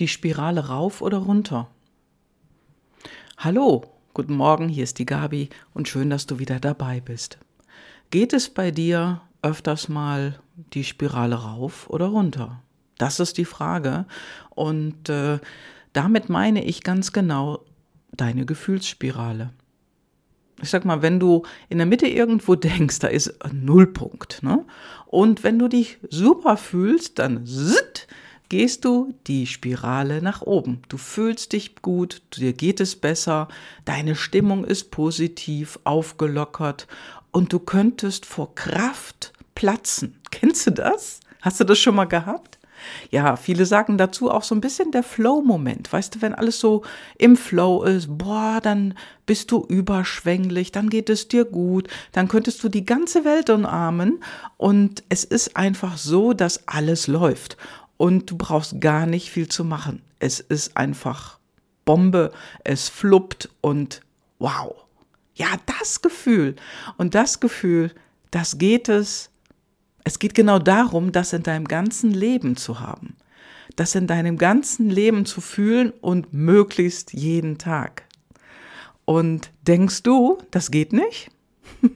Die Spirale rauf oder runter? Hallo, guten Morgen, hier ist die Gabi und schön, dass du wieder dabei bist. Geht es bei dir öfters mal die Spirale rauf oder runter? Das ist die Frage. Und äh, damit meine ich ganz genau deine Gefühlsspirale. Ich sag mal, wenn du in der Mitte irgendwo denkst, da ist ein Nullpunkt. Ne? Und wenn du dich super fühlst, dann zitt, gehst du die Spirale nach oben. Du fühlst dich gut, dir geht es besser, deine Stimmung ist positiv, aufgelockert und du könntest vor Kraft platzen. Kennst du das? Hast du das schon mal gehabt? Ja, viele sagen dazu auch so ein bisschen der Flow-Moment. Weißt du, wenn alles so im Flow ist, boah, dann bist du überschwänglich, dann geht es dir gut, dann könntest du die ganze Welt umarmen und es ist einfach so, dass alles läuft und du brauchst gar nicht viel zu machen. Es ist einfach Bombe, es fluppt und wow. Ja, das Gefühl und das Gefühl, das geht es es geht genau darum, das in deinem ganzen Leben zu haben. Das in deinem ganzen Leben zu fühlen und möglichst jeden Tag. Und denkst du, das geht nicht?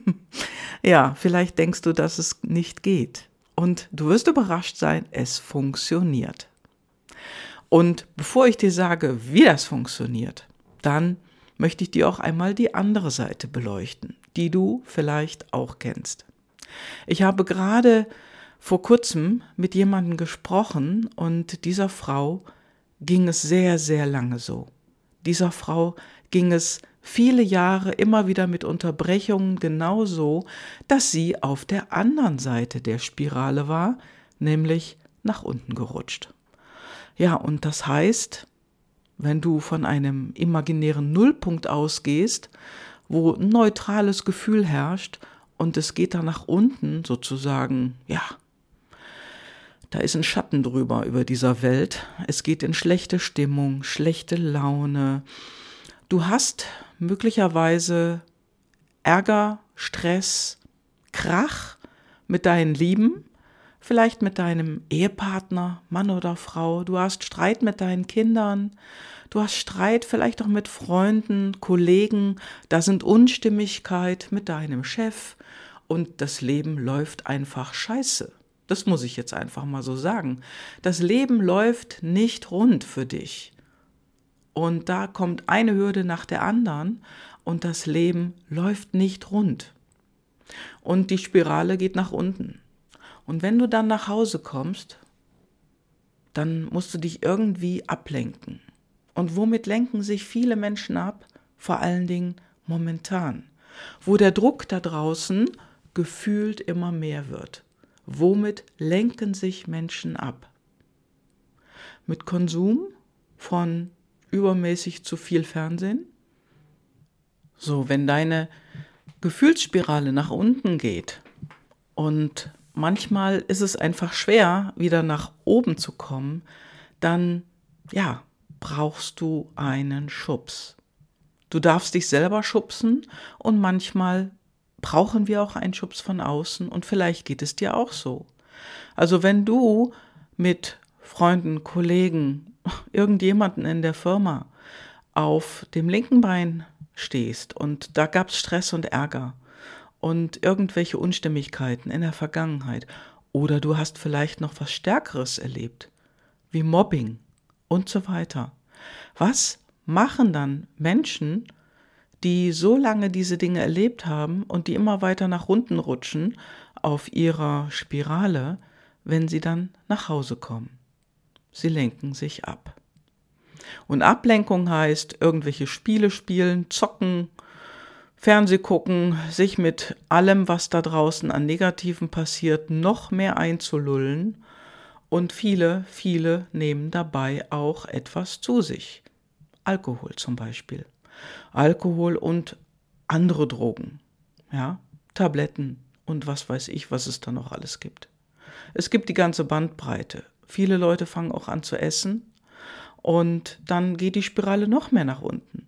ja, vielleicht denkst du, dass es nicht geht. Und du wirst überrascht sein, es funktioniert. Und bevor ich dir sage, wie das funktioniert, dann möchte ich dir auch einmal die andere Seite beleuchten, die du vielleicht auch kennst. Ich habe gerade vor kurzem mit jemandem gesprochen und dieser Frau ging es sehr, sehr lange so. Dieser Frau ging es viele Jahre immer wieder mit Unterbrechungen genauso, dass sie auf der anderen Seite der Spirale war, nämlich nach unten gerutscht. Ja, und das heißt, wenn du von einem imaginären Nullpunkt ausgehst, wo neutrales Gefühl herrscht und es geht da nach unten sozusagen, ja, da ist ein Schatten drüber über dieser Welt. Es geht in schlechte Stimmung, schlechte Laune. Du hast möglicherweise Ärger, Stress, Krach mit deinen Lieben, vielleicht mit deinem Ehepartner, Mann oder Frau. Du hast Streit mit deinen Kindern. Du hast Streit vielleicht auch mit Freunden, Kollegen. Da sind Unstimmigkeit mit deinem Chef und das Leben läuft einfach scheiße. Das muss ich jetzt einfach mal so sagen. Das Leben läuft nicht rund für dich. Und da kommt eine Hürde nach der anderen und das Leben läuft nicht rund. Und die Spirale geht nach unten. Und wenn du dann nach Hause kommst, dann musst du dich irgendwie ablenken. Und womit lenken sich viele Menschen ab? Vor allen Dingen momentan, wo der Druck da draußen gefühlt immer mehr wird. Womit lenken sich Menschen ab? Mit Konsum von übermäßig zu viel Fernsehen? So, wenn deine Gefühlsspirale nach unten geht und manchmal ist es einfach schwer, wieder nach oben zu kommen, dann ja, brauchst du einen Schubs. Du darfst dich selber schubsen und manchmal brauchen wir auch einen Schubs von außen und vielleicht geht es dir auch so. Also wenn du mit Freunden, Kollegen, irgendjemanden in der Firma auf dem linken Bein stehst und da gab es Stress und Ärger und irgendwelche Unstimmigkeiten in der Vergangenheit oder du hast vielleicht noch was Stärkeres erlebt, wie Mobbing und so weiter. Was machen dann Menschen, die so lange diese Dinge erlebt haben und die immer weiter nach unten rutschen auf ihrer Spirale, wenn sie dann nach Hause kommen. Sie lenken sich ab. Und Ablenkung heißt irgendwelche Spiele spielen, zocken, Fernseh gucken, sich mit allem, was da draußen an Negativen passiert, noch mehr einzulullen. Und viele, viele nehmen dabei auch etwas zu sich. Alkohol zum Beispiel. Alkohol und andere Drogen, ja, Tabletten und was weiß ich, was es da noch alles gibt. Es gibt die ganze Bandbreite. Viele Leute fangen auch an zu essen und dann geht die Spirale noch mehr nach unten.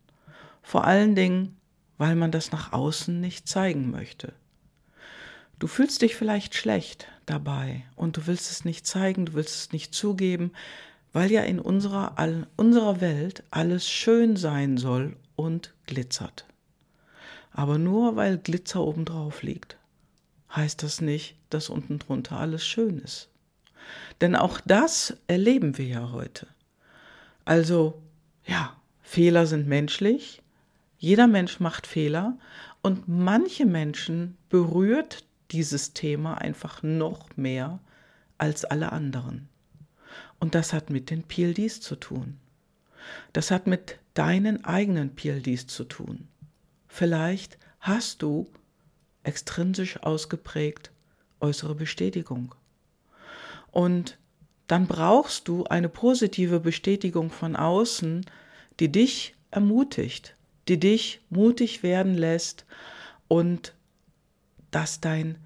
Vor allen Dingen, weil man das nach außen nicht zeigen möchte. Du fühlst dich vielleicht schlecht dabei und du willst es nicht zeigen, du willst es nicht zugeben, weil ja in unserer, unserer Welt alles schön sein soll und glitzert. Aber nur weil Glitzer obendrauf liegt, heißt das nicht, dass unten drunter alles schön ist. Denn auch das erleben wir ja heute. Also, ja, Fehler sind menschlich, jeder Mensch macht Fehler und manche Menschen berührt dieses Thema einfach noch mehr als alle anderen. Und das hat mit den PLDs zu tun. Das hat mit deinen eigenen PLDs zu tun. Vielleicht hast du extrinsisch ausgeprägt äußere Bestätigung. Und dann brauchst du eine positive Bestätigung von außen, die dich ermutigt, die dich mutig werden lässt und dass dein,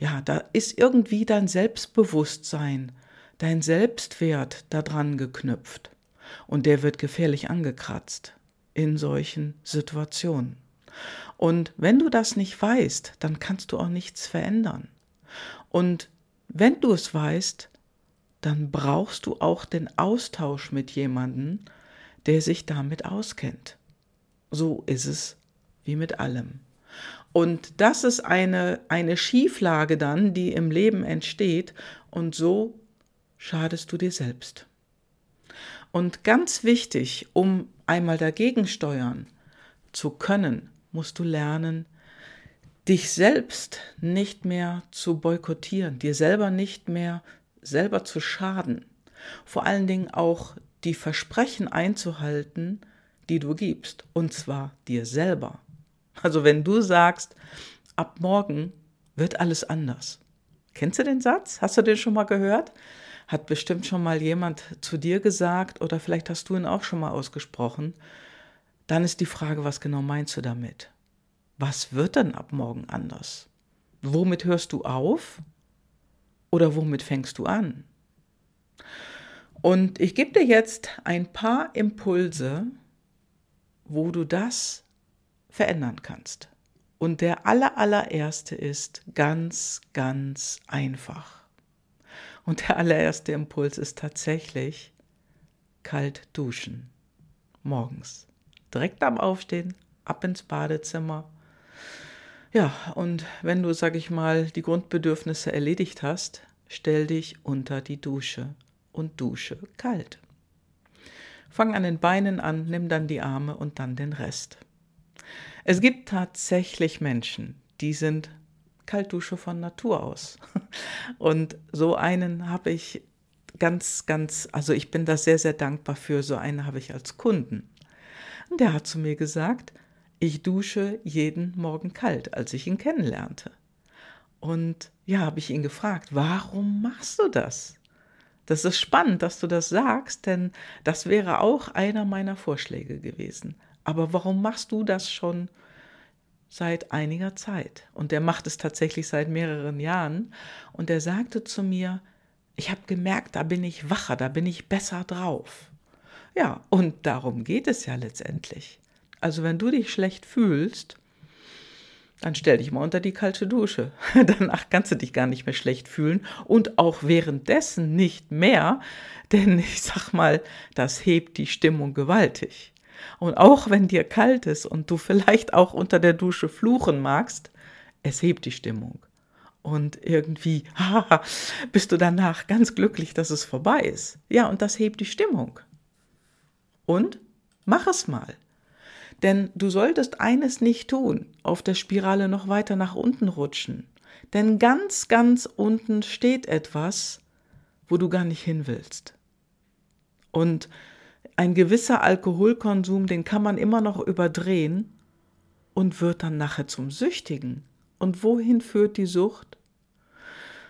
ja, da ist irgendwie dein Selbstbewusstsein, dein Selbstwert daran geknüpft. Und der wird gefährlich angekratzt in solchen Situationen. Und wenn du das nicht weißt, dann kannst du auch nichts verändern. Und wenn du es weißt, dann brauchst du auch den Austausch mit jemandem, der sich damit auskennt. So ist es wie mit allem. Und das ist eine, eine Schieflage dann, die im Leben entsteht und so schadest du dir selbst. Und ganz wichtig, um einmal dagegen steuern zu können, musst du lernen, dich selbst nicht mehr zu boykottieren, dir selber nicht mehr selber zu schaden. Vor allen Dingen auch die Versprechen einzuhalten, die du gibst, und zwar dir selber. Also wenn du sagst, ab morgen wird alles anders. Kennst du den Satz? Hast du den schon mal gehört? Hat bestimmt schon mal jemand zu dir gesagt oder vielleicht hast du ihn auch schon mal ausgesprochen. Dann ist die Frage, was genau meinst du damit? Was wird denn ab morgen anders? Womit hörst du auf oder womit fängst du an? Und ich gebe dir jetzt ein paar Impulse, wo du das verändern kannst. Und der aller, allererste ist ganz, ganz einfach. Und der allererste Impuls ist tatsächlich kalt duschen. Morgens. Direkt am Aufstehen, ab ins Badezimmer. Ja, und wenn du, sag ich mal, die Grundbedürfnisse erledigt hast, stell dich unter die Dusche und dusche kalt. Fang an den Beinen an, nimm dann die Arme und dann den Rest. Es gibt tatsächlich Menschen, die sind Kaltdusche von Natur aus. Und so einen habe ich ganz, ganz, also ich bin da sehr, sehr dankbar für. So einen habe ich als Kunden. Und der hat zu mir gesagt, ich dusche jeden Morgen kalt, als ich ihn kennenlernte. Und ja, habe ich ihn gefragt, warum machst du das? Das ist spannend, dass du das sagst, denn das wäre auch einer meiner Vorschläge gewesen aber warum machst du das schon seit einiger Zeit? Und der macht es tatsächlich seit mehreren Jahren. Und er sagte zu mir, ich habe gemerkt, da bin ich wacher, da bin ich besser drauf. Ja, und darum geht es ja letztendlich. Also wenn du dich schlecht fühlst, dann stell dich mal unter die kalte Dusche. Danach kannst du dich gar nicht mehr schlecht fühlen und auch währenddessen nicht mehr, denn ich sag mal, das hebt die Stimmung gewaltig. Und auch wenn dir kalt ist und du vielleicht auch unter der Dusche fluchen magst, es hebt die Stimmung. Und irgendwie haha, bist du danach ganz glücklich, dass es vorbei ist. Ja, und das hebt die Stimmung. Und mach es mal. Denn du solltest eines nicht tun, auf der Spirale noch weiter nach unten rutschen. Denn ganz, ganz unten steht etwas, wo du gar nicht hin willst. Und ein gewisser Alkoholkonsum, den kann man immer noch überdrehen und wird dann nachher zum Süchtigen. Und wohin führt die Sucht?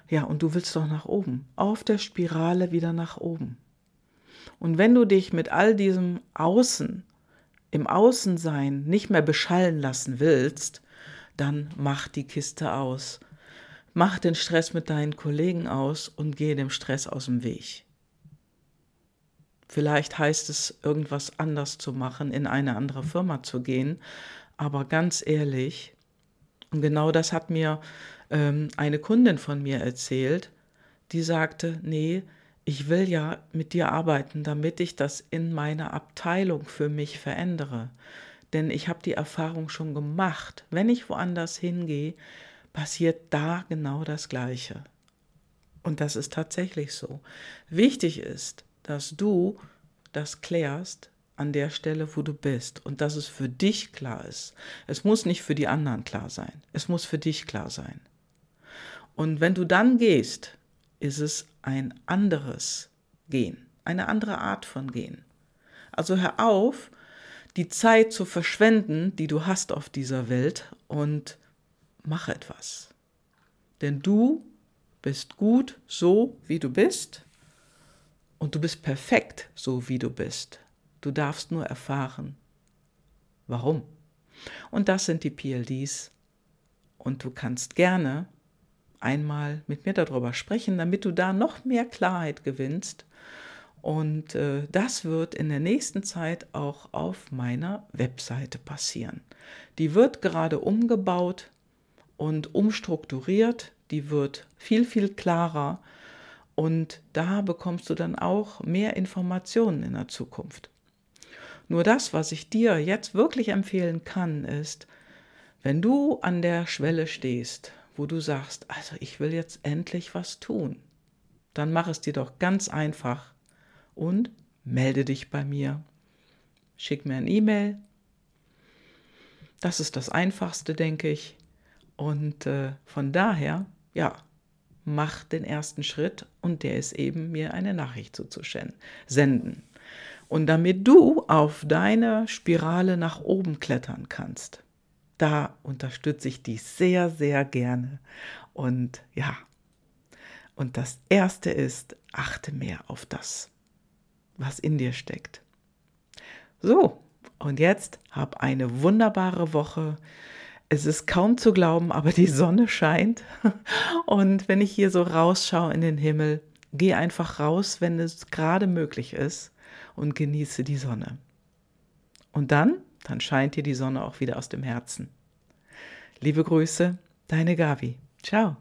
Ja, und du willst doch nach oben, auf der Spirale wieder nach oben. Und wenn du dich mit all diesem Außen, im Außensein nicht mehr beschallen lassen willst, dann mach die Kiste aus. Mach den Stress mit deinen Kollegen aus und geh dem Stress aus dem Weg. Vielleicht heißt es, irgendwas anders zu machen, in eine andere Firma zu gehen. Aber ganz ehrlich, und genau das hat mir ähm, eine Kundin von mir erzählt, die sagte, nee, ich will ja mit dir arbeiten, damit ich das in meiner Abteilung für mich verändere. Denn ich habe die Erfahrung schon gemacht, wenn ich woanders hingehe, passiert da genau das Gleiche. Und das ist tatsächlich so. Wichtig ist, dass du das klärst an der Stelle, wo du bist und dass es für dich klar ist. Es muss nicht für die anderen klar sein. Es muss für dich klar sein. Und wenn du dann gehst, ist es ein anderes Gehen, eine andere Art von Gehen. Also hör auf, die Zeit zu verschwenden, die du hast auf dieser Welt und mach etwas. Denn du bist gut so, wie du bist und du bist perfekt so, wie du bist. Du darfst nur erfahren, warum. Und das sind die PLDs. Und du kannst gerne einmal mit mir darüber sprechen, damit du da noch mehr Klarheit gewinnst. Und äh, das wird in der nächsten Zeit auch auf meiner Webseite passieren. Die wird gerade umgebaut und umstrukturiert. Die wird viel, viel klarer. Und da bekommst du dann auch mehr Informationen in der Zukunft. Nur das, was ich dir jetzt wirklich empfehlen kann, ist, wenn du an der Schwelle stehst wo du sagst, also ich will jetzt endlich was tun, dann mach es dir doch ganz einfach und melde dich bei mir. Schick mir ein E-Mail. Das ist das Einfachste, denke ich. Und äh, von daher, ja, mach den ersten Schritt und der ist eben, mir eine Nachricht zuzusenden. Und damit du auf deine Spirale nach oben klettern kannst, da unterstütze ich dich sehr, sehr gerne. Und ja, und das Erste ist, achte mehr auf das, was in dir steckt. So, und jetzt hab eine wunderbare Woche. Es ist kaum zu glauben, aber die Sonne scheint. Und wenn ich hier so rausschaue in den Himmel, geh einfach raus, wenn es gerade möglich ist und genieße die Sonne. Und dann dann scheint dir die Sonne auch wieder aus dem Herzen. Liebe Grüße, deine Gavi. Ciao.